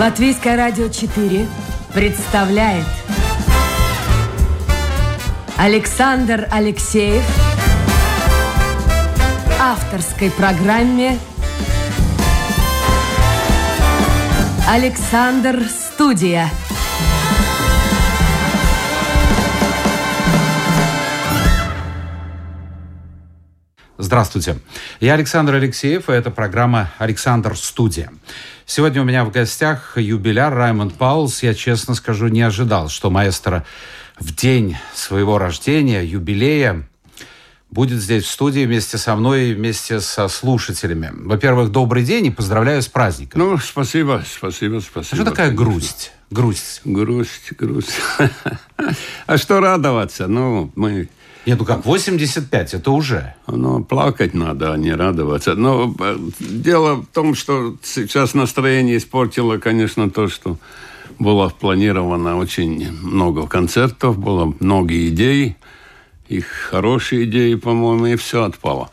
Латвийское радио 4 представляет Александр Алексеев авторской программе Александр Студия. Здравствуйте. Я Александр Алексеев, и это программа «Александр Студия». Сегодня у меня в гостях юбиляр Раймонд Паулс. Я, честно скажу, не ожидал, что маэстро в день своего рождения, юбилея, будет здесь в студии вместе со мной и вместе со слушателями. Во-первых, добрый день и поздравляю с праздником. Ну, спасибо, спасибо, спасибо. А что такая грусть? Грусть. Грусть, грусть. А что радоваться? Ну, мы нет, ну как, 85, это уже. Ну, плакать надо, а не радоваться. Но э, дело в том, что сейчас настроение испортило, конечно, то, что было планировано очень много концертов, было много идей, их хорошие идеи, по-моему, и все отпало.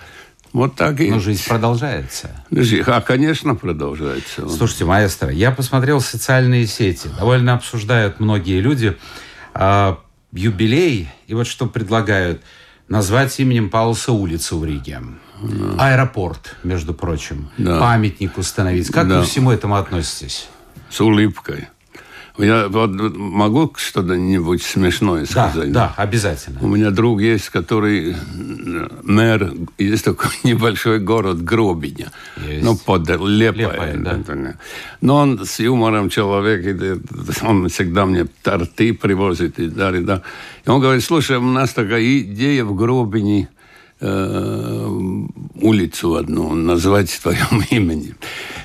Вот так и... Но жизнь продолжается. А, конечно, продолжается. Слушайте, маэстро, я посмотрел социальные сети. Довольно обсуждают многие люди а, юбилей, и вот что предлагают, назвать именем Паулса улицу в Риге. Да. Аэропорт, между прочим. Да. Памятник установить. Как да. вы к всему этому относитесь? С улыбкой. Я вот могу что-нибудь смешное сказать? Да, да, обязательно. У меня друг есть, который мэр, есть такой небольшой город Гробиня. Есть. Ну, под Лепой. да. Но он с юмором человек, он всегда мне торты привозит и дарит. Да. И он говорит, слушай, у нас такая идея в Гробине э, улицу одну назвать твоим именем.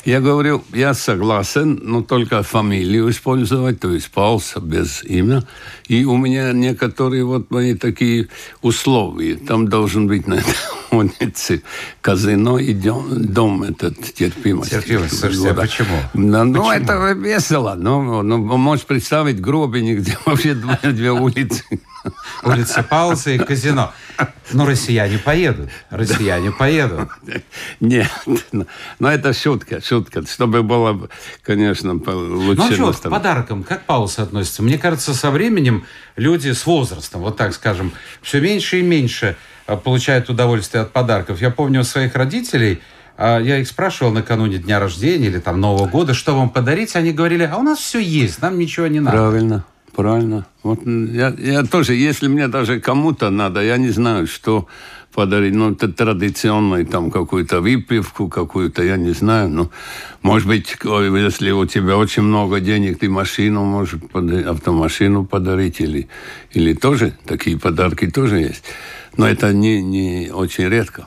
Я говорю, я согласен, но только фамилию использовать, то есть Паулса без имя. И у меня некоторые вот мои такие условия. Там должен быть на улице казино и дом, дом этот терпимость. Терпимость, слушайте, а почему? Ну, почему? это весело. Ну, ну, можешь представить гробине, где вообще две, две улицы. Улица Паулса и казино. Ну, россияне поедут. Россияне поедут. Нет, но это шутка, шутка. Чтобы было, конечно, лучше. Ну, а что, к подаркам, как Паулс относится? Мне кажется, со временем люди с возрастом, вот так скажем, все меньше и меньше а, получают удовольствие от подарков. Я помню своих родителей, а, я их спрашивал накануне дня рождения или там Нового года, что вам подарить, они говорили, а у нас все есть, нам ничего не надо. Правильно. Правильно. Вот я, я тоже, если мне даже кому-то надо, я не знаю, что подарить, ну, это традиционную, там, какую-то выпивку, какую-то, я не знаю, ну, может быть, если у тебя очень много денег, ты машину можешь, подарить, автомашину подарить, или, или тоже, такие подарки тоже есть. Но это не, не очень редко.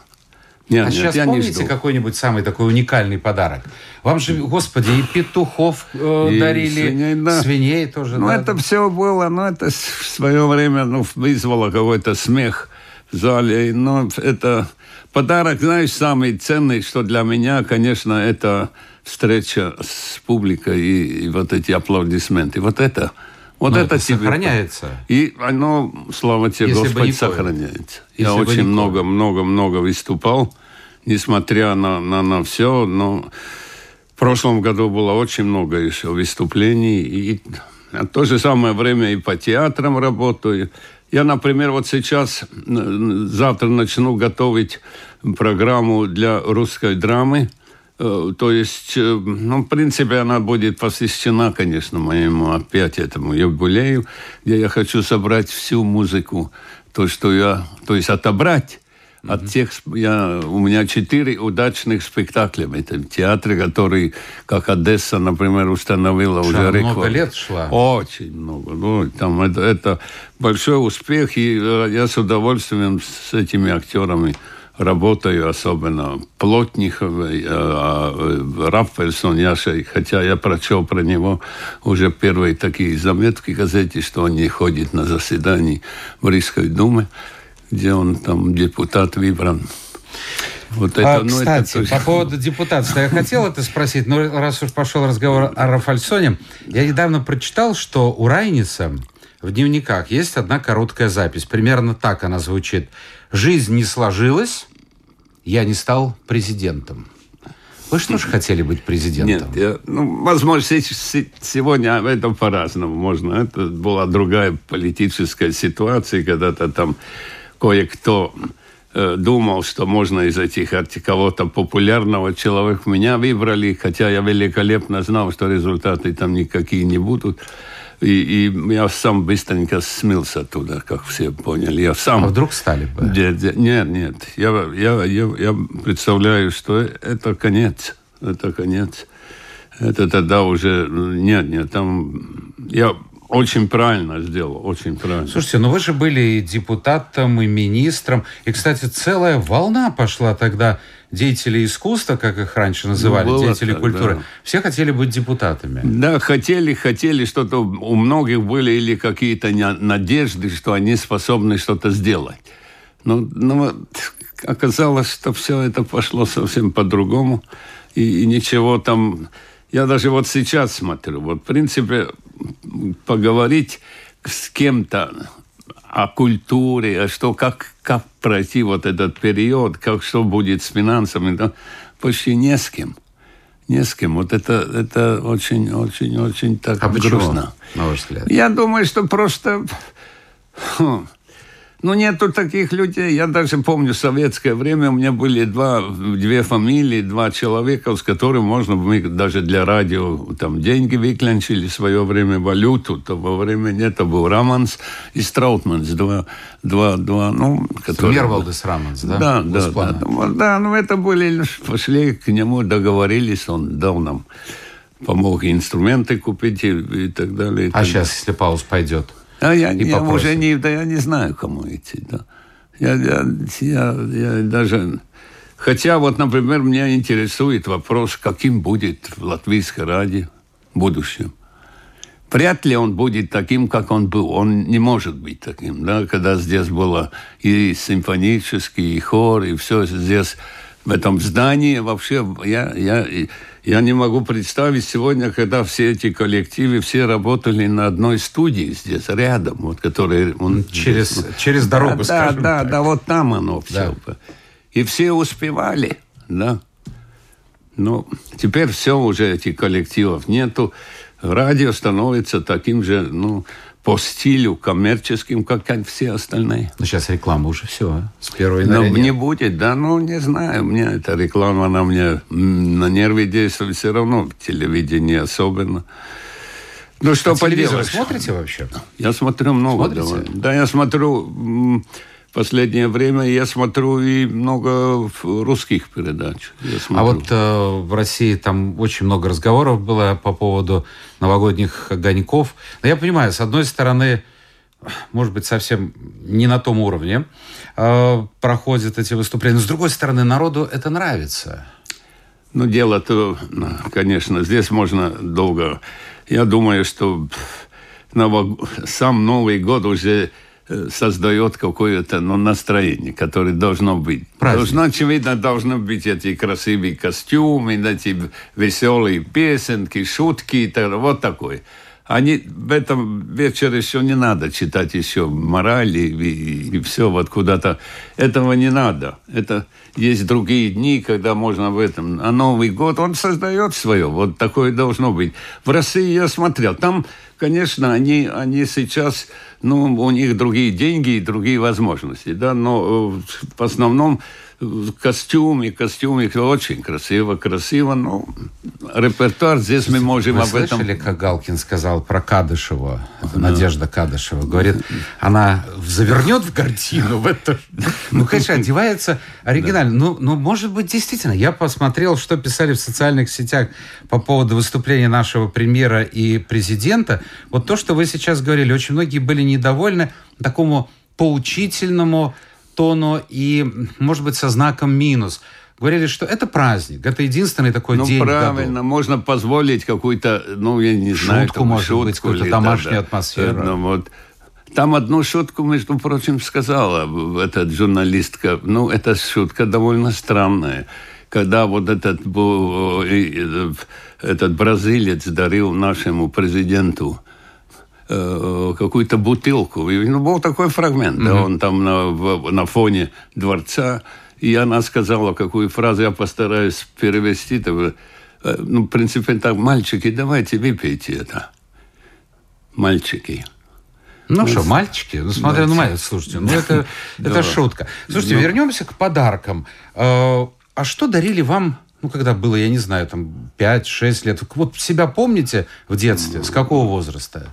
Нет, а нет, сейчас помните какой-нибудь самый такой уникальный подарок? Вам же, господи, и петухов э, и дарили, свиней, да. свиней тоже. Ну, да, это все было, ну, это в свое время ну, вызвало какой-то смех в зале. Но это подарок, знаешь, самый ценный, что для меня, конечно, это встреча с публикой и, и вот эти аплодисменты. Вот это вот Но это, это тебе сохраняется. И оно, слава тебе, Если Господь, сохраняется. Если Я очень много-много-много выступал, несмотря на, на, на все, но в прошлом году было очень много еще выступлений. И в то же самое время и по театрам работаю. Я, например, вот сейчас, завтра начну готовить программу для русской драмы – то есть, э, ну, в принципе, она будет посвящена, конечно, моему опять этому юбилею, где я хочу собрать всю музыку, то, что я, то есть отобрать mm-hmm. от тех, я, у меня четыре удачных спектакля в этом театре, который, как Одесса, например, установила Ша, уже рекорд. Много лет шла. Очень много. Ну, там это, это большой успех, и э, я с удовольствием с этими актерами работаю, особенно Плотников, э, э, Раффельсон, Яша, хотя я прочел про него уже первые такие заметки в газете, что он не ходит на заседания в Рижской думе, где он там депутат выбран. Вот это, а, ну, кстати, это по поводу депутатства, я хотел это спросить, но раз уж пошел разговор о Рафальсоне, я недавно прочитал, что у Райниса в дневниках есть одна короткая запись. Примерно так она звучит. «Жизнь не сложилась, я не стал президентом». Вы что же хотели быть президентом? Нет, я, ну, возможно, сегодня это по-разному можно. Это была другая политическая ситуация, когда-то там кое-кто э, думал, что можно из этих кого-то популярного человека меня выбрали, хотя я великолепно знал, что результаты там никакие не будут. И, и я сам быстренько смылся оттуда, как все поняли. Я сам... А вдруг стали бы? Нет, нет, нет. Я, я, я, я представляю, что это конец. Это конец. Это тогда уже... Нет, нет, там... Я очень правильно сделал, очень правильно. Слушайте, ну вы же были и депутатом, и министром. И, кстати, целая волна пошла тогда деятелей искусства, как их раньше называли, ну, деятели так, культуры. Да. Все хотели быть депутатами. Да, хотели, хотели что-то. У многих были или какие-то надежды, что они способны что-то сделать. Но, но оказалось, что все это пошло совсем по-другому. И, и ничего там... Я даже вот сейчас смотрю. Вот, в принципе, поговорить с кем-то о культуре, что, как, как пройти вот этот период, как что будет с финансами, да, почти не с кем. Не с кем. Вот это, это очень, очень, очень так а грустно. Почему, на ваш взгляд? Я думаю, что просто... Хм, ну, нету таких людей. Я даже помню, в советское время у меня были два, две фамилии, два человека, с которыми можно, мы даже для радио там деньги выклянчили в свое время, валюту. То во время это был Раманс и Страутманс. Два, два, два, ну, которые... Мервалдес Раманс, да? Да, да, да, да. Ну, это были, пошли к нему, договорились, он дал нам помог инструменты купить и, и так далее. И а так сейчас, если пауз пойдет? А я, я уже не, да, я не знаю, кому идти. Да. Я, я, я, я даже... Хотя вот, например, меня интересует вопрос, каким будет Латвийское радио в будущем. Вряд ли он будет таким, как он был. Он не может быть таким, да, когда здесь было и симфонический, и хор, и все здесь в этом здании. Вообще, я, я, я не могу представить сегодня, когда все эти коллективы, все работали на одной студии здесь, рядом, вот, который... Он через, здесь, через дорогу, да, скажем Да, так. да, вот там оно все. Да. И все успевали, да. Ну, теперь все уже, этих коллективов нету. Радио становится таким же, ну, по стилю коммерческим, как все остальные. Но сейчас реклама уже все, а? с 1 января Но не будет, да, ну, не знаю, мне эта реклама, она мне на нервы действует все равно, телевидение особенно. Ну, что а поделаешь? смотрите вообще? Я смотрю много. Смотрите? Да, я смотрю последнее время я смотрю и много русских передач. А вот э, в России там очень много разговоров было по поводу новогодних огоньков. Но я понимаю, с одной стороны, может быть, совсем не на том уровне э, проходят эти выступления. Но с другой стороны, народу это нравится. Ну, дело-то, конечно, здесь можно долго. Я думаю, что новог... сам Новый год уже создает какое-то ну, настроение, которое должно быть. Праздник. Должно, очевидно, должны быть эти красивые костюмы, эти веселые песенки, шутки, вот такое. Они в этом вечере еще не надо читать еще морали и, и все вот куда-то. Этого не надо. Это есть другие дни, когда можно в этом. А Новый год, он создает свое. Вот такое должно быть. В России я смотрел. Там, конечно, они, они сейчас, ну, у них другие деньги и другие возможности, да, но э, в основном костюме, костюме очень красиво, красиво, но репертуар здесь мы можем Вы об этом... слышали, как Галкин сказал про Кадышева, да. Надежда Кадышева? Говорит, она завернет в картину в это. Ну, конечно, одевается оригинально. Ну, ну, может быть, действительно. Я посмотрел, что писали в социальных сетях по поводу выступления нашего премьера и президента. Вот то, что вы сейчас говорили, очень многие были недовольны такому поучительному тону и, может быть, со знаком минус. Говорили, что это праздник, это единственный такой ну, день правильно, можно позволить какую-то, ну, я не шутку, знаю, шутку, может быть, какую-то домашнюю да, атмосферу. Ну, вот. Там одну шутку, между прочим, сказала эта журналистка. Ну, эта шутка довольно странная. Когда вот этот, этот бразилец дарил нашему президенту Э, какую-то бутылку. И, ну, был такой фрагмент, mm-hmm. да, он там на, на фоне дворца, И она сказала какую фразу, я постараюсь перевести. -то. Э, ну, в принципе, так, мальчики, давайте выпейте это. Мальчики. Ну, ну что, мальчики? Ну, смотря на мальчики, слушайте, ну это, это шутка. Слушайте, вернемся к подаркам. Э, а что дарили вам ну, когда было, я не знаю, там 5-6 лет. Вот себя помните в детстве? С какого возраста?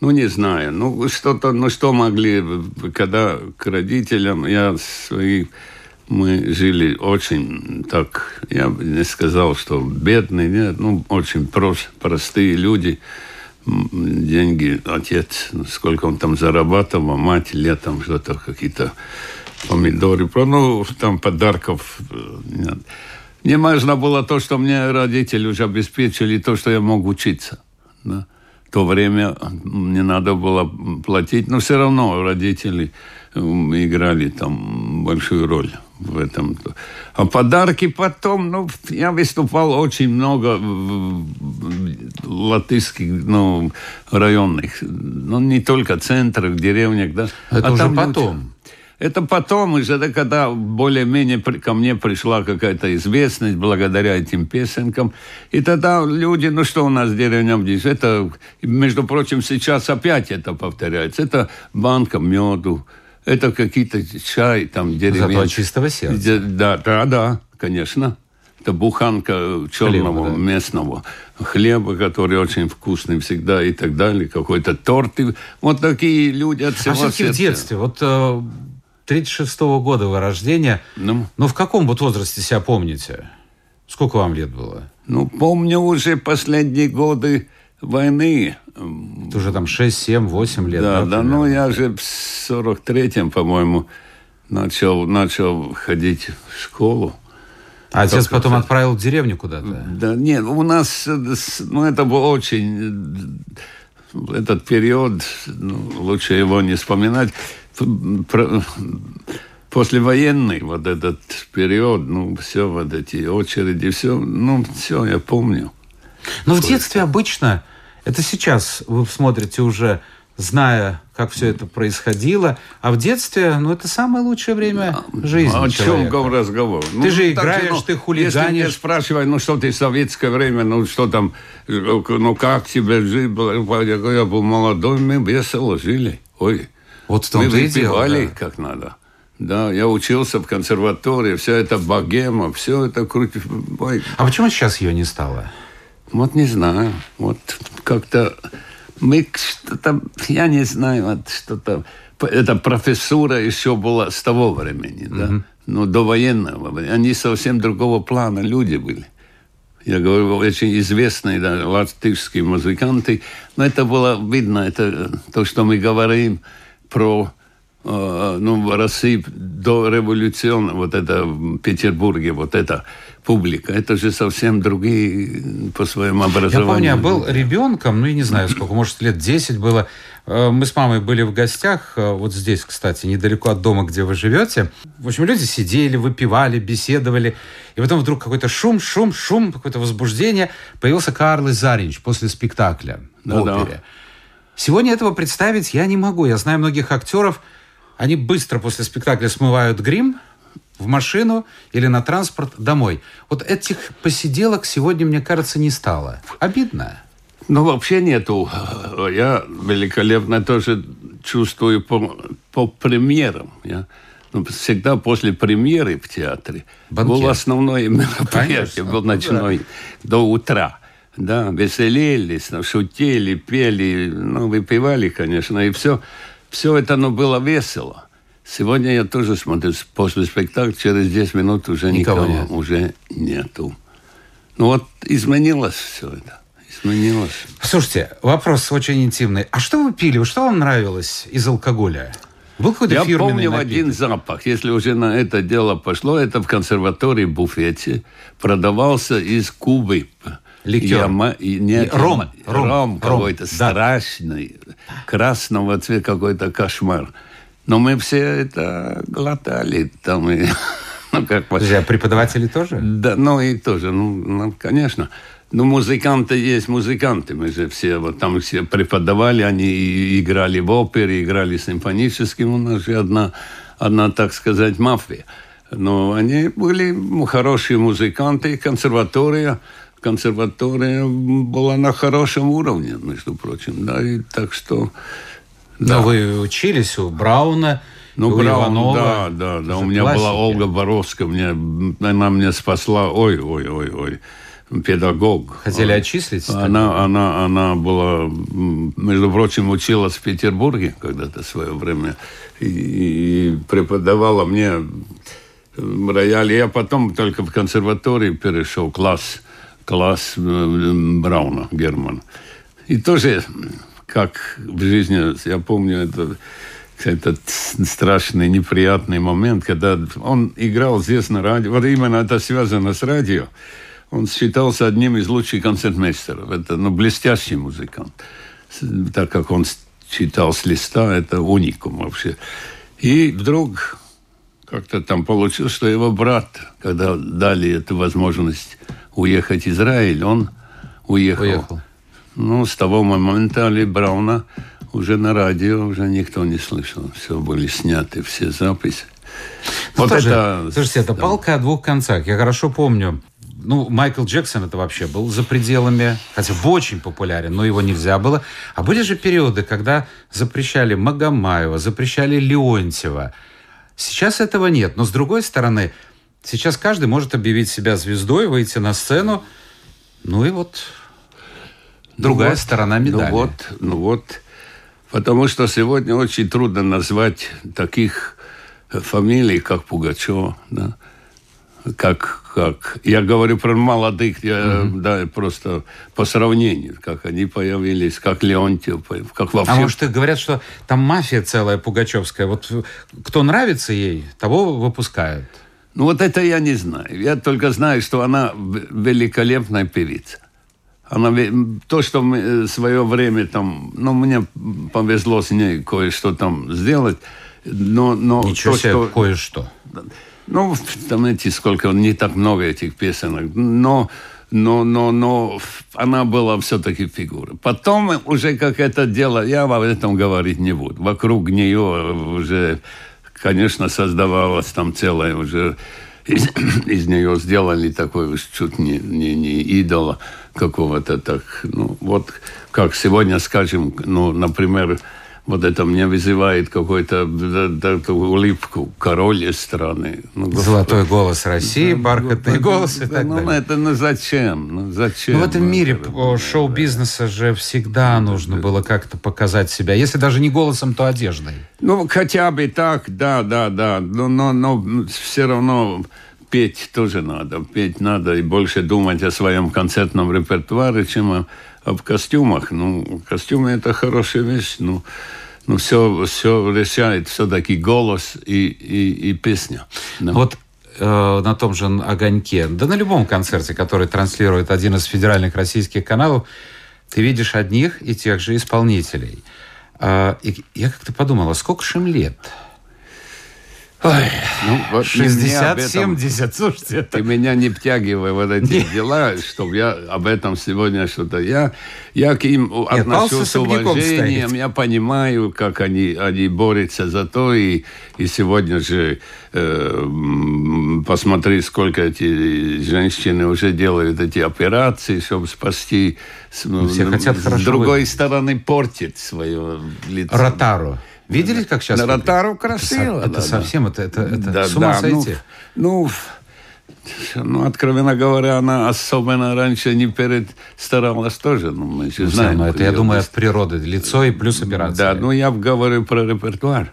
Ну, не знаю. Ну, что-то, ну, что могли, когда к родителям, я свои, мы жили очень так, я бы не сказал, что бедные, нет, ну, очень прост, простые люди. Деньги, отец, сколько он там зарабатывал, мать летом что-то, какие-то помидоры, ну, там подарков э, нет. Мне важно было то, что мне родители уже обеспечили, то, что я мог учиться. Да. То время мне надо было платить, но все равно родители играли там большую роль в этом. А подарки потом, ну, я выступал очень много в латышских, ну, районных, ну, не только центрах, деревнях, да. Это а уже потом. Люди, это потом уже, да, когда более-менее ко мне пришла какая-то известность благодаря этим песенкам. И тогда люди, ну что у нас в деревне здесь? Это, между прочим, сейчас опять это повторяется. Это банка меду, это какие-то чай там деревенский. Зато чистого сердца. Да, да, да, конечно. Это буханка черного хлеба, да. местного хлеба, который очень вкусный всегда и так далее, какой-то торт. Вот такие люди от всего А все-таки в детстве, вот э, 36-го года вы рождения. Ну. Но в каком вот возрасте себя помните? Сколько вам лет было? Ну, помню уже последние годы войны. Это уже там 6, 7, 8 лет. Да, да, да ну я же в 43-м, по-моему, начал, начал ходить в школу. А отец Только потом отправил в деревню куда-то? Да нет, у нас, ну это было очень, этот период, ну, лучше его не вспоминать послевоенный вот этот период, ну, все вот эти очереди, все, ну, все я помню. Но в детстве обычно, это сейчас вы смотрите уже, зная, как все это происходило, а в детстве, ну, это самое лучшее время жизни О человека. чем разговор? Ты ну, же играешь, же, ну, ты хулиганишь. Если меня спрашивают, ну, что ты в советское время, ну, что там, ну, как тебе жить? Я был молодой, мы весело жили. Ой, вот в том Мы выпивали да. как надо. Да, я учился в консерватории, все это богема, все это крутит. А почему сейчас ее не стало? Вот не знаю. Вот как-то мы что-то, я не знаю, вот что-то. Эта профессура еще была с того времени, да, угу. но до военного. Они совсем другого плана люди были. Я говорю, очень известные да, латышские музыканты. Но это было видно, это то, что мы говорим – про э, ну, в России до революции, вот это в Петербурге, вот эта публика, это же совсем другие по своему образованию. Я помню, я был ребенком, ну, я не знаю, сколько, может, лет 10 было. Э, мы с мамой были в гостях, э, вот здесь, кстати, недалеко от дома, где вы живете. В общем, люди сидели, выпивали, беседовали. И потом вдруг какой-то шум, шум, шум, какое-то возбуждение. Появился Карл Заринч после спектакля в опере. Да. Сегодня этого представить я не могу. Я знаю многих актеров, они быстро после спектакля смывают грим в машину или на транспорт домой. Вот этих посиделок сегодня, мне кажется, не стало. Обидно. Ну, вообще нету. Я великолепно тоже чувствую по, по премьерам. Я, ну, всегда после премьеры в театре Банкет. был основное мероприятие, был ночной да. до утра да, веселились, ну, шутили, пели, ну, выпивали, конечно, и все, все это, ну, было весело. Сегодня я тоже смотрю, после спектакля через 10 минут уже никого, никого нет. уже нету. Ну вот изменилось все это. Изменилось. Слушайте, вопрос очень интимный. А что вы пили? Что вам нравилось из алкоголя? Был какой-то Я помню напиток? один запах. Если уже на это дело пошло, это в консерватории буфете продавался из Кубы Ликер. Я, нет, ром, ром, ром какой-то да. страшный, красного цвета какой-то кошмар. Но мы все это глотали. Там, и, ну, как Подожди, а преподаватели тоже? Да, ну и тоже, ну, ну конечно. Ну, музыканты есть музыканты. Мы же все вот там все преподавали, они играли в опере, играли симфоническим. У нас же одна, одна так сказать, мафия. Но они были хорошие музыканты, консерватория. Консерватория была на хорошем уровне, между прочим. Да, и так что... Да. Но вы учились у Брауна, ну, Браун, Иванова. Да, да, да. У меня классики. была Ольга Боровская, мне, она меня спасла. Ой, ой, ой, ой педагог. Хотели отчислить? Она, она, она была, между прочим, училась в Петербурге когда-то в свое время и, и преподавала мне рояль. Я потом только в консерватории перешел класс, класс Брауна, Герман. И тоже, как в жизни, я помню, это этот страшный, неприятный момент, когда он играл здесь на радио. Вот именно это связано с радио. Он считался одним из лучших концертмейстеров. Это ну, блестящий музыкант. Так как он читал с листа, это уникум вообще. И вдруг как-то там получилось, что его брат, когда дали эту возможность уехать в Израиль, он уехал. уехал. Ну, с того момента Али Брауна уже на радио уже никто не слышал. Все были сняты, все записи. Ну, вот тоже, это... Слушайте, это палка о двух концах. Я хорошо помню, ну, Майкл Джексон это вообще был за пределами, хотя бы очень популярен, но его нельзя было. А были же периоды, когда запрещали Магомаева, запрещали Леонтьева. Сейчас этого нет. Но с другой стороны, сейчас каждый может объявить себя звездой, выйти на сцену. Ну и вот другая ну вот, сторона ну медали. Ну вот, ну вот. Потому что сегодня очень трудно назвать таких фамилий, как Пугачев, да, как, как я говорю про молодых, я, mm-hmm. да, просто по сравнению, как они появились, как Леонтьев, как вообще. А может, говорят, что там мафия целая пугачевская, вот кто нравится ей, того выпускают. Ну вот это я не знаю. Я только знаю, что она великолепная певица. Она, то, что мы в свое время там, ну, мне повезло с ней кое-что там сделать, но... но Ничего то, себе, что... кое-что. Ну, там эти сколько, не так много этих песенок, но, но, но, но она была все-таки фигура. Потом уже как это дело, я об этом говорить не буду. Вокруг нее уже, конечно, создавалась там целая уже из, из нее сделали такой чуть не, не, не идола какого-то так. Ну, вот как сегодня, скажем, ну, например, вот это мне вызывает какой-то улыбку. Король эстрады. Ну, Золотой голос России, бархатный да, голос и так ну, далее. Это ну зачем? Ну, зачем? Ну, в этом мире шоу-бизнеса же всегда нужно было как-то показать себя. Если даже не голосом, то одеждой. Ну, хотя бы так, да, да, да. Но, но, но все равно петь тоже надо. Петь надо и больше думать о своем концертном репертуаре, чем о об костюмах. Ну, костюмы это хорошая вещь. Ну, ну все, все решает все-таки голос и, и, и песня. Да. Вот э, на том же «Огоньке», да на любом концерте, который транслирует один из федеральных российских каналов, ты видишь одних и тех же исполнителей. Э, и я как-то подумала, сколько же им лет? Ой, ну, вот 60-70, слушайте. Это... Ты меня не втягивай в эти Нет. дела, чтобы я об этом сегодня что-то... Я, я к им Нет, отношусь с уважением, стоит. я понимаю, как они, они борются за то, и, и сегодня же э, посмотри, сколько эти женщины уже делают эти операции, чтобы спасти... Все хотят с другой выглядеть. стороны портить свое лицо. Ротару. Видели, как сейчас? На Ротару красиво. Это, да, это совсем, это, это, это да, с ума да, сойти. Ну, ну, ну, откровенно говоря, она особенно раньше не перед старалась тоже. Ну, мы же ну, знаем. Но это, я думаю, от природы. Лицо и плюс операция. Да, ну я говорю про репертуар.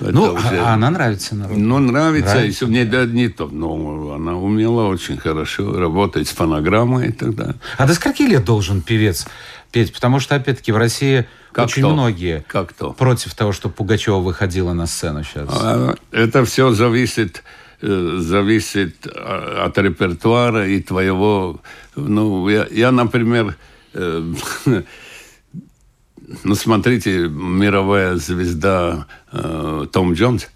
Ну, уже... а она нравится народу. Ну, нравится. нравится. Не, да, не то. Но она умела очень хорошо работать с фонограммой и так далее. А до скольки лет должен певец петь? Потому что, опять-таки, в России как очень то? многие как то? против того, что Пугачева выходила на сцену сейчас. А, это все зависит э, зависит а, от репертуара и твоего... Ну, я, я например, э, ну, смотрите, мировая звезда э, Том Джонс.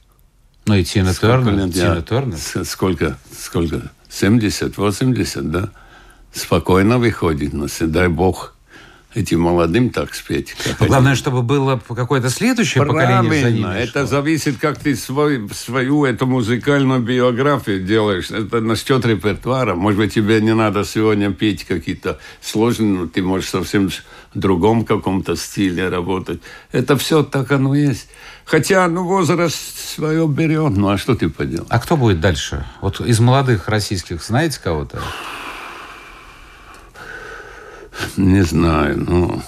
Ну, и Тина Тернер. Тина Тернер. Сколько? Сколько? 70, 80, да? Спокойно выходит, но дай бог этим молодым так спеть. Но главное, чтобы было какое-то следующее Правильно. поколение за ними. Это шло. зависит, как ты свой, свою эту музыкальную биографию делаешь. Это насчет репертуара. Может быть, тебе не надо сегодня петь какие-то сложные, но ты можешь совсем другом каком-то стиле работать. Это все так оно есть. Хотя, ну, возраст свое берет. Ну, а что ты поделал? А кто будет дальше? Вот из молодых российских знаете кого-то? Не знаю, ну...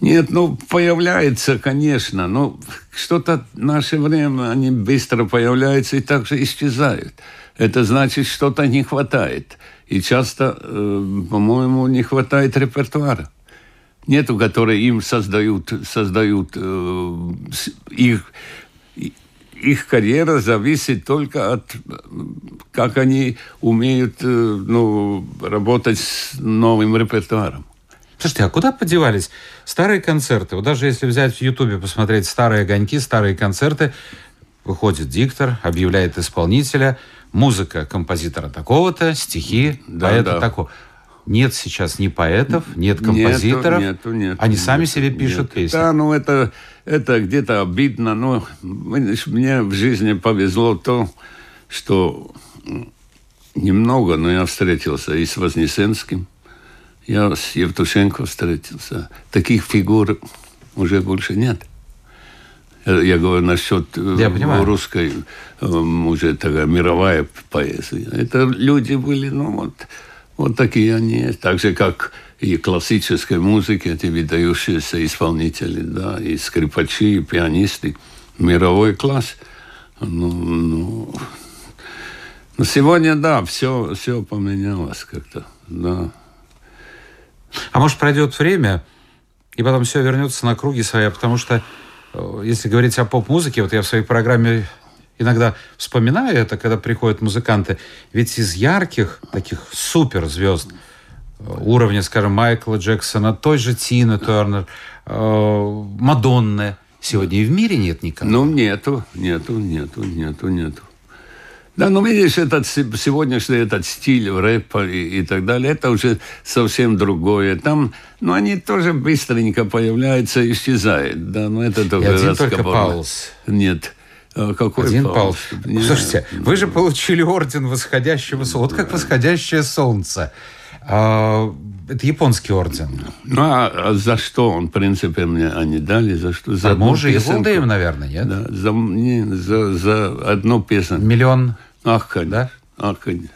Нет, ну, появляется, конечно, но что-то в наше время, они быстро появляются и также исчезают. Это значит, что-то не хватает. И часто, э, по-моему, не хватает репертуара. Нету, которые им создают, создают э, их, их карьера зависит только от, как они умеют э, ну, работать с новым репертуаром. Слушайте, а куда подевались старые концерты? Вот даже если взять в Ютубе, посмотреть старые огоньки, старые концерты, выходит диктор, объявляет исполнителя, музыка композитора такого-то, стихи да, поэта да. такого. Нет сейчас ни поэтов, нет композиторов. Нету, нету, нету, Они сами нету, себе пишут нету. песни. Да, ну это, это где-то обидно. Но мне в жизни повезло то, что немного, но я встретился и с Вознесенским, я с Евтушенко встретился. Таких фигур уже больше нет. Я говорю насчет э, я русской, э, уже такая мировая поэзия. Это люди были, ну вот, вот такие они, так же, как и классической музыки, эти выдающиеся исполнители, да, и скрипачи, и пианисты, мировой класс. Ну, ну, но сегодня, да, все, все поменялось как-то, да. А может, пройдет время, и потом все вернется на круги своя, потому что, э, если говорить о поп-музыке, вот я в своей программе иногда вспоминаю это, когда приходят музыканты, ведь из ярких таких суперзвезд э, уровня, скажем, Майкла Джексона, той же Тины Тернер, э, Мадонны, сегодня и в мире нет никого. Ну, нету, нету, нету, нету, нету. Да, ну видишь, этот сегодняшний этот стиль рэпа и, и так далее, это уже совсем другое. Там, ну, они тоже быстренько появляются и исчезают. Да, ну это только и один только Паулс. Нет. А какой Один Паулс? Нет. Слушайте, вы же получили орден восходящего солнца. Вот как восходящее солнце. А, это японский орден. Ну, а, а за что он, в принципе, мне они дали? За что? За а мы уже его даем, наверное, нет? Да, за, не, за, за одну песню. Миллион? Ах, конечно. Да? Ах, конечно.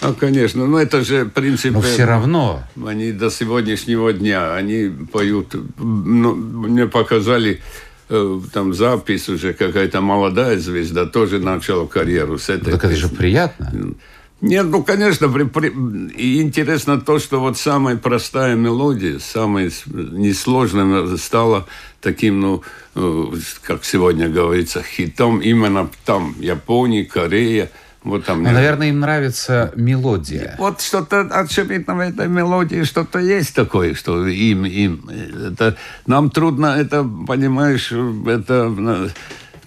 А, конечно, но это же, в принципе... Но все равно. Они до сегодняшнего дня, они поют... Ну, мне показали э, там запись уже, какая-то молодая звезда тоже начала карьеру с этой. Так это же приятно. Нет, ну, конечно, при, при, и интересно то, что вот самая простая мелодия, самая несложная стала таким, ну, э, как сегодня говорится, хитом именно там, Япония, Корея, вот там. Ну, наверное, им нравится мелодия. Вот что-то очевидно в этой мелодии что-то есть такое, что им, им, это, нам трудно это, понимаешь, это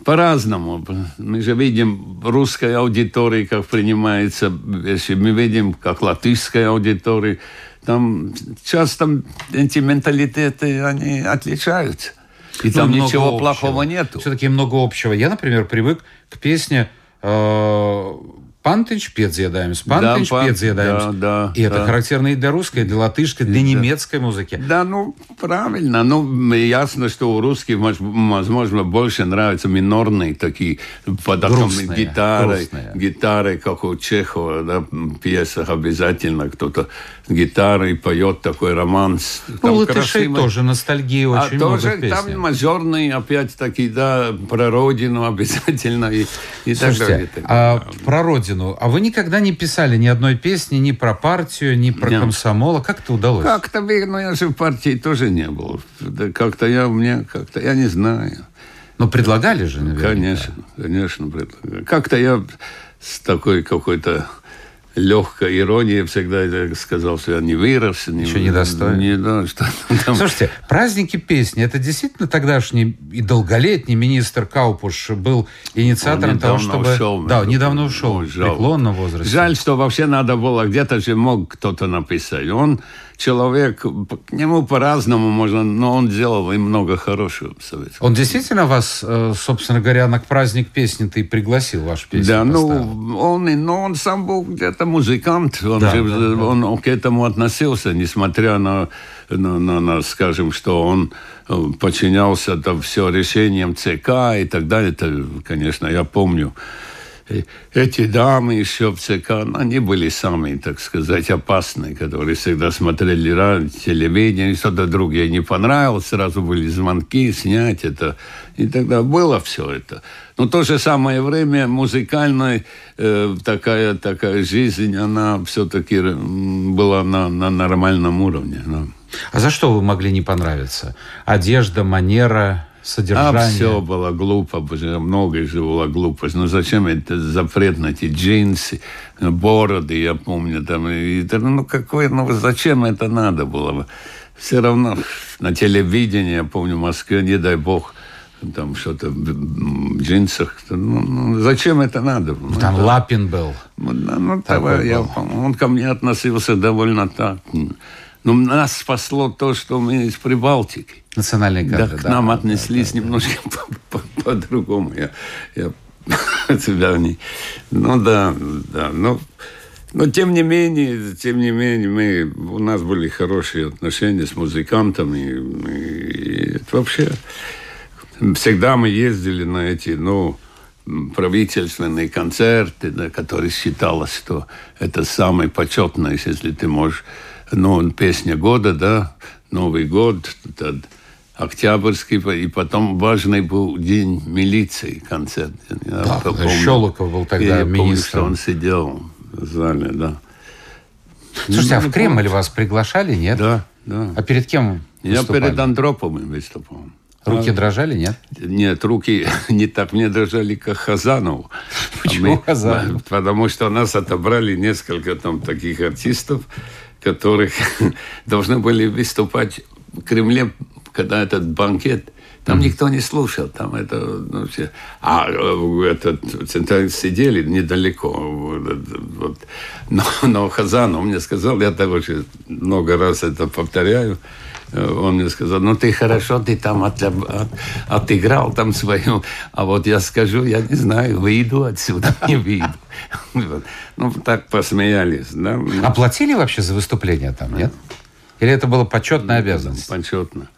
по-разному. Мы же видим русской аудитории, как принимается вещи. Мы видим, как латышская аудитория. Там часто эти менталитеты, они отличаются. И ну, там ничего общего. плохого нету. Все-таки много общего. Я, например, привык к песне э, Пантыч, педзиедаемс, пантыч, да, педзиедаемс. Да, да, и да. это характерно и для русской, и для латышской, для да. немецкой музыки. Да, ну, правильно. Ну, ясно, что у русских, возможно, больше нравятся минорные такие, под гитарой, гитарой, как у Чехова, да, в пьесах обязательно кто-то с гитарой поет такой романс. Ну, там латышей красивый. тоже ностальгии а очень а много тоже там мажорные, опять-таки, да, про родину обязательно и, и Слушайте, так далее. А про родину родину. А вы никогда не писали ни одной песни ни про партию, ни про Нет. комсомола. Как это удалось? Как-то, ну, я же в партии тоже не был. Да как-то я, мне как-то, я не знаю. Но предлагали же, наверное. Конечно, конечно, предлагали. Как-то я с такой какой-то легкой иронией всегда сказал, что я не вырос. Не, Еще не достоин. Не, да, что там. Слушайте, праздники песни, это действительно тогдашний и долголетний министр Каупуш был инициатором того, чтобы... Ушел, да, недавно ушел, в преклонном возрасте. Жаль, что вообще надо было, где-то же мог кто-то написать. Он человек, к нему по-разному можно, но он делал и много хорошего в Советском Он действительно вас, э, собственно говоря, на праздник песни ты пригласил вашу песню? Да, ну, он, но он сам был где-то музыкант, он, да, же, да, да. он к этому относился, несмотря на, на, на, на скажем, что он э, подчинялся там все решениям ЦК и так далее. Это, конечно, я помню эти дамы еще в ЦК, они были самые, так сказать, опасные, которые всегда смотрели телевидение, что-то другое не понравилось, сразу были звонки, снять это. И тогда было все это. Но в то же самое время музыкальная э, такая, такая жизнь, она все-таки была на, на нормальном уровне. Да. А за что вы могли не понравиться? Одежда, манера, содержание. А все было глупо, многое же было глупость. Ну зачем это запрет на эти джинсы, бороды, я помню, там, и, ну какой, ну зачем это надо было? Все равно на телевидении, я помню, в Москве, не дай бог, там что-то в джинсах. Ну, ну, зачем это надо? Ну, там это, Лапин был. Ну, ну того, я, он ко мне относился довольно так. Но нас спасло то, что мы из Прибалтики. Национальные кадры, да. К да, нам да, отнеслись да, немножко по-другому. По, по, я, я себя не... Ну да, да. Но, но тем не менее, тем не менее, мы, у нас были хорошие отношения с музыкантами. И, и вообще всегда мы ездили на эти, ну, правительственные концерты, да, которые считалось, что это самое почетное, если ты можешь ну, песня года, да, Новый год, это Октябрьский, и потом важный был день милиции, концерт. Да, помню, Щелоков был тогда я министром. Помню, что он сидел в зале, да. Слушайте, а ну, а в Кремль вас приглашали, нет? Да, да. А перед кем выступали? Я перед Андроповым выступал. Руки а, дрожали, нет? Нет, руки не так мне дрожали, как Хазанову. Почему а мы, Хазанов? Потому что нас отобрали несколько там таких артистов, которых должны были выступать в Кремле, когда этот банкет, там mm-hmm. никто не слушал, там это, ну, все. А э, этот центральный сидели недалеко, вот, вот. Но, но Хазанов мне сказал, я так очень много раз это повторяю, э, он мне сказал, ну ты хорошо, ты там от, от, отыграл там свою, а вот я скажу, я не знаю, выйду отсюда, не выйду. Ну, так посмеялись. Да? Оплатили вообще за выступление там, нет? Или это была почетная обязанность? Почетно.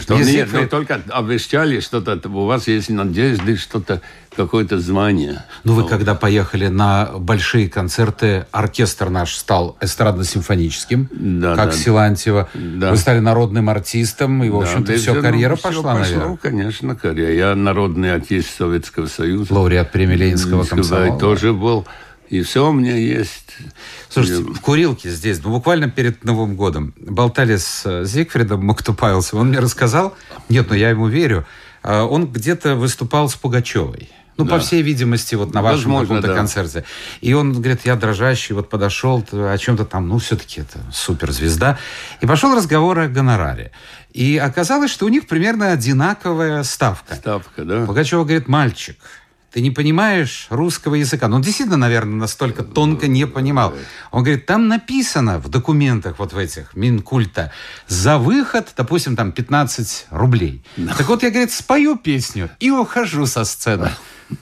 Что Если нет, вы... только обещали что-то, у вас есть надежды, что-то, какое-то звание. Ну, вы когда поехали на большие концерты, оркестр наш стал эстрадно-симфоническим, да, как да, Силантьева. Да. Вы стали народным артистом, и, в общем-то, да, все, карьера все пошла, пошло, наверное. конечно, карьера. Я народный артист Советского Союза. Лауреат премии Ленинского комсомола. тоже был. И все у меня есть. Слушайте, в курилке здесь, ну, буквально перед Новым годом, болтали с э, Зигфридом Мактупайлсом. Он мне рассказал, нет, но ну, я ему верю, э, он где-то выступал с Пугачевой. Ну, да. по всей видимости, вот на вашем каком-то да. концерте. И он говорит, я дрожащий, вот подошел о чем-то там, ну, все-таки это суперзвезда. И пошел разговор о гонораре. И оказалось, что у них примерно одинаковая ставка. Ставка, да. Пугачева говорит, мальчик, ты не понимаешь русского языка. Ну, он действительно, наверное, настолько тонко не понимал. Он говорит, там написано в документах вот в этих Минкульта за выход, допустим, там 15 рублей. Так вот, я, говорит, спою песню и ухожу со сцены.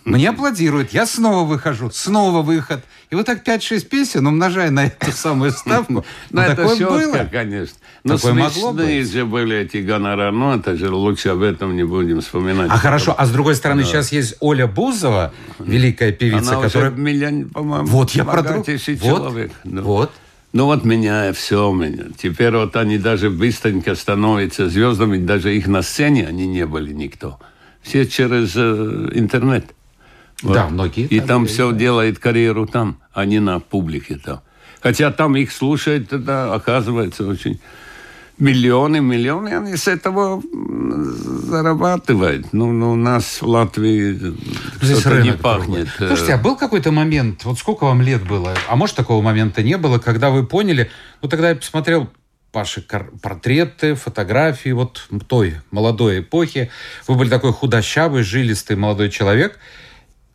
Мне аплодируют, я снова выхожу, снова выход. И вот так 5-6 песен, умножая на эту самую ставку. Ну, ну это было. конечно. Но смешные же были эти гонорары. Ну, это же лучше об этом не будем вспоминать. А хорошо, а с другой стороны, сейчас есть Оля Бузова, великая певица, которая... миллион, по-моему, вот я про Вот, человек. Вот. Ну вот меня все меня. Теперь вот они даже быстренько становятся звездами, даже их на сцене они не были никто. Все через э, интернет. Вот. Да, многие. И там все да. делает карьеру там, а не на публике там. Хотя там их слушают, тогда оказывается очень миллионы, миллионы, они с этого зарабатывают. Ну, ну у нас в Латвии Здесь что не пахнет. Другой. Слушайте, а был какой-то момент, вот сколько вам лет было, а может такого момента не было, когда вы поняли, ну тогда я посмотрел ваши портреты, фотографии вот той молодой эпохи. Вы были такой худощавый, жилистый молодой человек –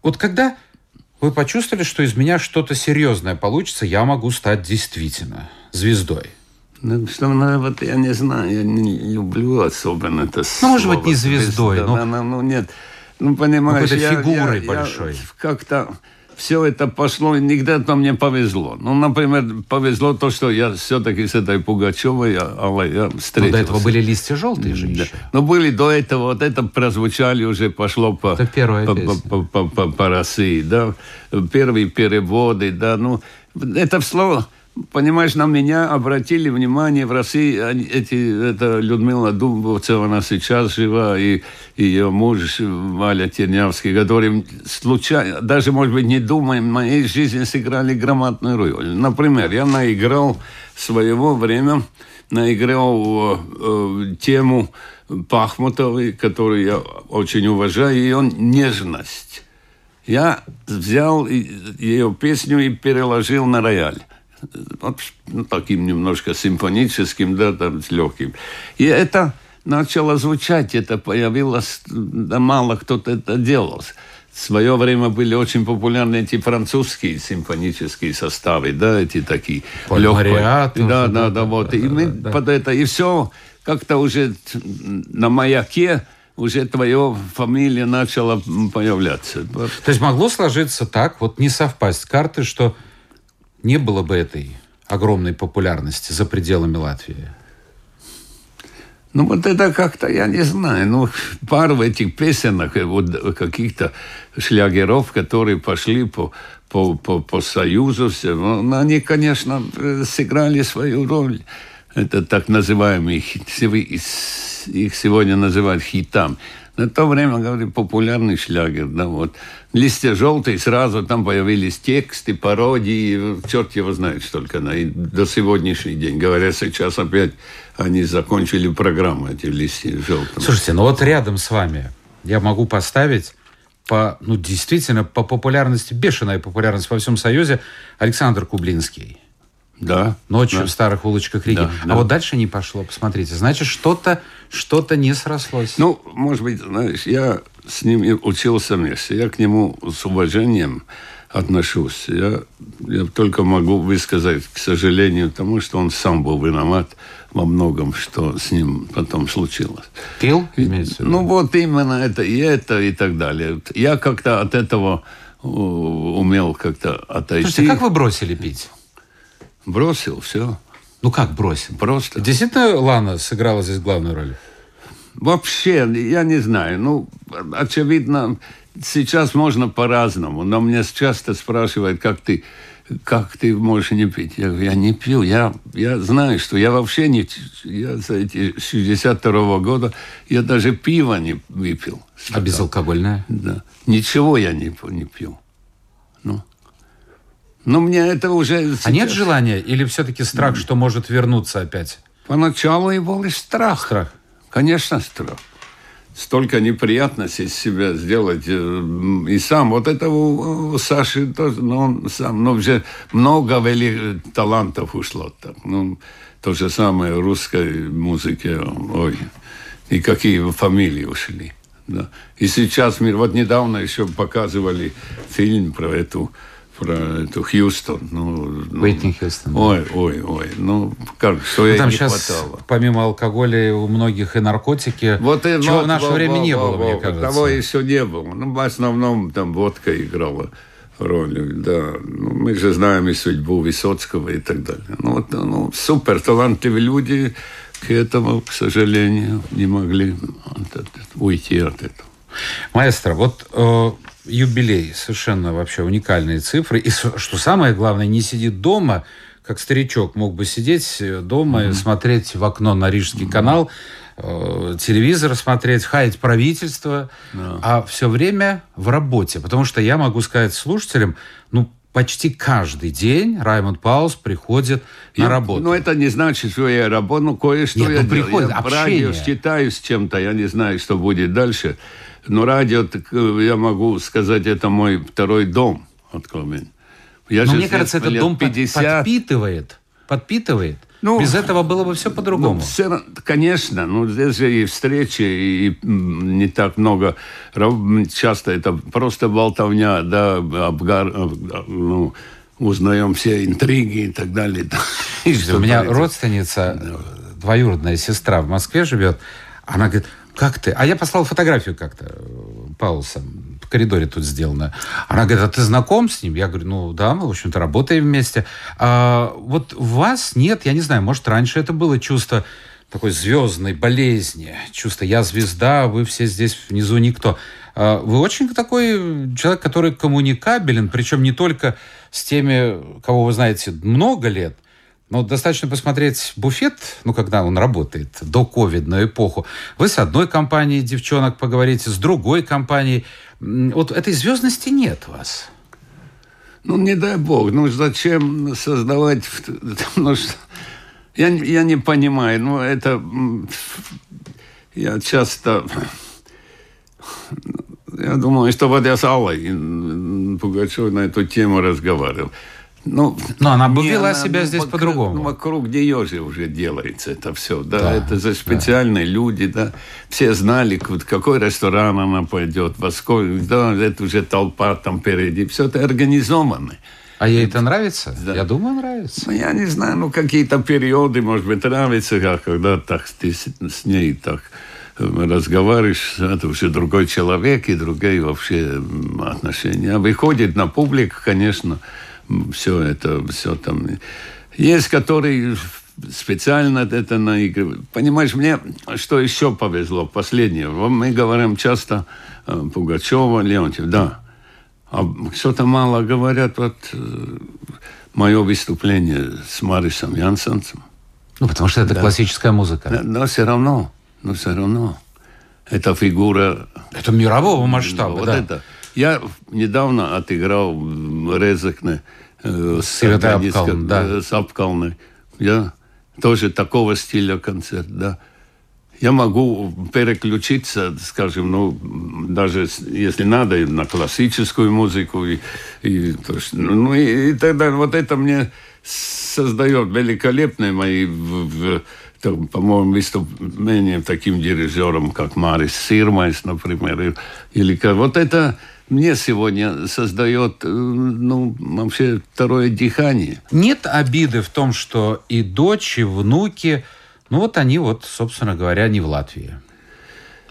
вот когда вы почувствовали, что из меня что-то серьезное получится, я могу стать действительно звездой. Ну, что, ну, вот я не знаю, я не люблю особенно это Ну, может быть, не звездой, но... Ну, ну, нет. Ну, понимаешь, Какой-то я, фигурой я, большой. Я как-то все это пошло, и нигде-то мне повезло. Ну, например, повезло то, что я все-таки с этой Пугачевой я, я встретился. Но до этого были листья желтые же да. Ну, были до этого, вот это прозвучали уже, пошло по, это первая по, по, по, по, по, по России, да, первые переводы, да, ну, это слово Понимаешь, на меня обратили внимание в России эти, это Людмила Дубовцева, она сейчас жива, и, и ее муж Валя Тернявский, которые случайно, даже, может быть, не думая, в моей жизни сыграли громадную роль. Например, я наиграл своего время, наиграл э, тему Пахмутовой, которую я очень уважаю, ее «Нежность». Я взял ее песню и переложил на рояль ну, таким немножко симфоническим, да, там, с легким. И это начало звучать, это появилось, да мало кто-то это делал. В свое время были очень популярны эти французские симфонические составы, да, эти такие легкие. Да, да, да, да, вот. Да, и мы да, под это, и все как-то уже на маяке уже твоя фамилия начала появляться. То есть могло сложиться так, вот не совпасть карты, что не было бы этой огромной популярности за пределами Латвии? Ну, вот это как-то, я не знаю, ну, пару этих песенок, вот каких-то шлягеров, которые пошли по, по, по, по Союзу, все, ну, они, конечно, сыграли свою роль. Это так называемые, их сегодня называют хитам. На то время, говорю, популярный шлягер, да, вот. Листья желтые, сразу там появились тексты, пародии, черт его знает столько, да, и до сегодняшний день. Говорят, сейчас опять они закончили программу, эти листья желтые. Слушайте, ну вот рядом с вами я могу поставить по, ну, действительно, по популярности, бешеная популярность во всем Союзе, Александр Кублинский. Да. Ночью да. в старых улочках Риги. Да, а да. вот дальше не пошло, посмотрите. Значит, что-то что не срослось. Ну, может быть, знаешь, я с ним учился вместе. Я к нему с уважением отношусь. Я, я только могу высказать, к сожалению, тому, что он сам был виноват во многом, что с ним потом случилось. Пил? Имеется ну, вот именно это и это и так далее. Я как-то от этого умел как-то отойти. Слушайте, как вы бросили пить? Бросил, все. Ну как бросил? Просто. Действительно Лана сыграла здесь главную роль? Вообще, я не знаю. Ну, очевидно, сейчас можно по-разному. Но меня часто спрашивают, как ты, как ты можешь не пить? Я говорю, я не пью. Я, я знаю, что я вообще не... Я за эти 62 -го года я даже пиво не выпил. А безалкогольное? Да. Ничего я не, не пью. Ну. Но мне это уже... Сейчас... А нет желания? Или все-таки страх, что может вернуться опять? Поначалу и был и страх. Страх. Конечно, страх. Столько неприятностей себя сделать. Э, и сам, вот это у, у Саши тоже, ну, он сам, ну, уже много вели талантов ушло. Так. Ну, то же самое русской музыке. Ой, и какие фамилии ушли. Да. И сейчас мир, вот недавно еще показывали фильм про эту про эту Хьюстон. Ну, Уитни Хьюстон. Ой, ой, ой. Ну, как, что ну, ей там не сейчас, хватало. помимо алкоголя, у многих и наркотики. Вот, и, чего вот, в наше во, время во, не во, было, во, мне кажется. Того еще не было. Ну, в основном там водка играла роль, да. Ну, мы же знаем и судьбу Высоцкого и так далее. Ну, вот, ну, супер талантливые люди к этому, к сожалению, не могли уйти от этого. Маэстро, вот э, юбилей, совершенно вообще уникальные цифры. И что самое главное, не сидит дома, как старичок мог бы сидеть э, дома mm-hmm. и смотреть в окно на Рижский mm-hmm. канал, э, телевизор смотреть, хаять правительство, yeah. а все время в работе. Потому что я могу сказать слушателям, ну, почти каждый день Раймонд Паулс приходит я, на работу. Ну, это не значит, что я работаю, ну, кое-что Нет, я ну, приходит, Я общение. радио считаюсь чем-то, я не знаю, что будет дальше. Но радио, так, э, я могу сказать, это мой второй дом от Колмен. Я Но мне кажется, этот дом 50... подпитывает. Подпитывает. Ну, Без этого было бы все по-другому. Ну, все, конечно, ну здесь же и встречи, и не так много. Часто это просто болтовня, да, обгар, ну, узнаем все интриги и так далее. У меня родственница, двоюродная сестра в Москве живет, она говорит, как ты? А я послал фотографию как-то э, Паулса в коридоре тут сделано. Она говорит, а ты знаком с ним? Я говорю, ну да, мы, в общем-то, работаем вместе. А, вот вас нет, я не знаю, может, раньше это было чувство такой звездной болезни, чувство «я звезда, вы все здесь внизу никто». А, вы очень такой человек, который коммуникабелен, причем не только с теми, кого вы знаете много лет, но достаточно посмотреть буфет, ну, когда он работает, до ковидную эпоху. Вы с одной компанией девчонок поговорите, с другой компанией. Вот этой звездности нет у вас. Ну, не дай бог. Ну, зачем создавать... Ну, что... я, я не понимаю. Ну, это... Я часто... Я думаю, что вот я с Аллой Пугачевой на эту тему разговаривал. Ну, Но она бы вела себя здесь по-другому. Вокруг нее же уже делается это все. Да, да это же специальные да. люди, да. Все знали, в какой ресторан она пойдет, во сколько, да, это уже толпа там впереди. Все это организовано. А ей это нравится? Да. Я думаю, нравится. Ну, я не знаю, ну, какие-то периоды, может быть, нравится, как когда так ты с ней так э, разговариваешь, это уже другой человек и другие вообще отношения. А выходит на публику, конечно, все это, все там. Есть, которые специально это наигрывают. Понимаешь, мне что еще повезло, последнее. Мы говорим часто э, Пугачева, Леонтьев, да. А что-то мало говорят, вот э, мое выступление с Марисом Янсенцем. Ну, потому что это да. классическая музыка. Да, но все равно, но все равно. Это фигура... Это мирового масштаба, вот да. это. Я недавно отыграл Резекне э, с, да. Э, с Апкалной. Я тоже такого стиля концерт, да. Я могу переключиться, скажем, ну, даже если надо, на классическую музыку. И, и, то есть, ну, и, и тогда вот это мне создает великолепные мои, по-моему, выступления таким дирижером, как Марис Сирмайс, например. Или, вот это мне сегодня создает, э, ну, вообще второе дыхание. Нет обиды в том, что и дочь, и внуки, ну, вот они вот, собственно говоря, не в Латвии.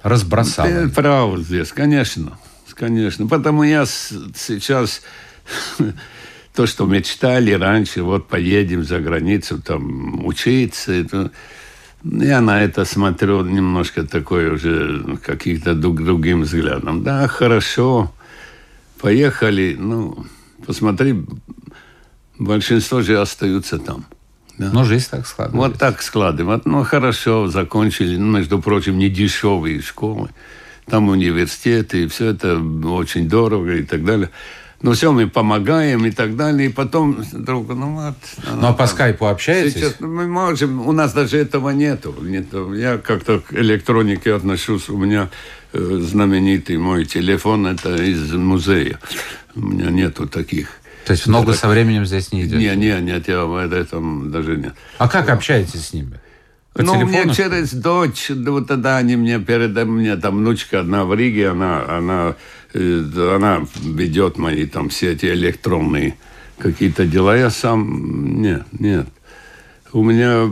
Разбросал. Ты прав здесь, конечно. Конечно. Потому я сейчас то, что мечтали раньше, вот поедем за границу, там, учиться, это, я на это смотрю немножко такой уже каких-то другим взглядом. Да, хорошо, поехали, ну, посмотри, большинство же остаются там. Да. Но жизнь так складывается. Вот так складывается. Ну, хорошо, закончили, ну, между прочим, не дешевые школы. Там университеты, и все это очень дорого и так далее. Ну, все, мы помогаем и так далее. И потом друг, ну вот. Ну, а по скайпу общаетесь? Сейчас, ну, мы можем, у нас даже этого нету. нету. Я как-то к электронике отношусь. У меня Э, знаменитый мой телефон, это из музея. У меня нету таких. То есть много это... со временем здесь не идет? Нет, нет, нет, я в этом даже нет. А как общаетесь с ними? По ну, телефону? мне через дочь, вот тогда они мне передали, мне там внучка одна в Риге, она, она, она ведет мои там все эти электронные какие-то дела. Я сам, нет, нет у меня,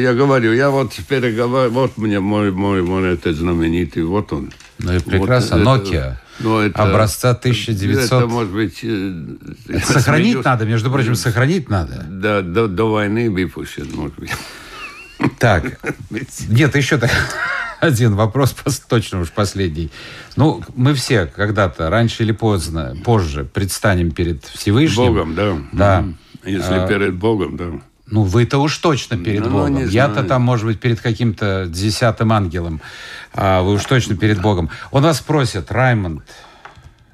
я говорю, я вот переговариваю, вот мне мой, мой, мой этот знаменитый, вот он. Ну и прекрасно, вот Nokia. Это, ну, это, образца 1900. Это, может быть... Э, это сохранить смеюсь. надо, между прочим, сохранить надо. Да, до, до войны выпущен, может быть. Так, нет, еще один вопрос, точно уж последний. Ну, мы все когда-то, раньше или поздно, позже, предстанем перед Всевышним. Богом, да. Да. Если а, перед Богом, да. Ну, вы-то уж точно перед ну, Богом. Я-то там, может быть, перед каким-то десятым ангелом. А вы уж точно перед Богом. Он вас просит, Раймонд,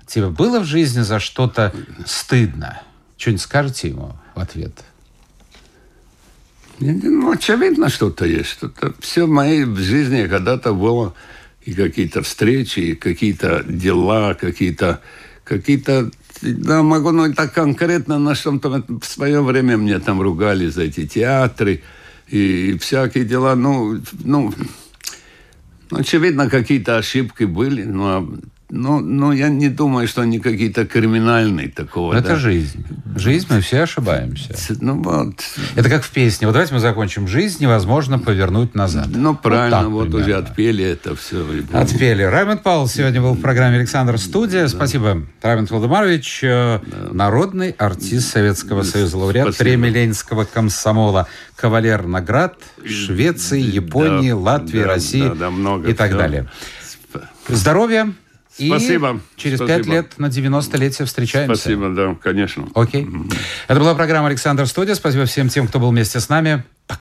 тебе было в жизни за что-то стыдно? Что-нибудь скажете ему в ответ? Ну, очевидно, что-то есть. Что-то. Все в моей жизни когда-то было и какие-то встречи, и какие-то дела, какие-то какие-то да, могу, но так конкретно на что-то в свое время мне там ругали за эти театры и, и всякие дела. Ну, ну, очевидно, какие-то ошибки были, но, но, но я не думаю, что они какие-то криминальные такого. Это да. жизнь. Жизнь, мы все ошибаемся. Ну вот. Это как в песне. Вот давайте мы закончим. Жизнь невозможно повернуть назад. Ну, правильно, вот, так, вот уже отпели это все. Отпели. Раймонд Павел сегодня был в программе «Александр Студия». Да. Спасибо, Раймонд Владимирович, э, да. народный артист Советского Союза, лауреат Спасибо. премии Ленинского комсомола, кавалер наград Швеции, Японии, да, Латвии, да, России да, да, много и так все. далее. Здоровья, Спасибо. И через пять лет на 90-летие встречаемся. Спасибо, да, конечно. Окей. Это была программа «Александр Студия». Спасибо всем тем, кто был вместе с нами. Пока.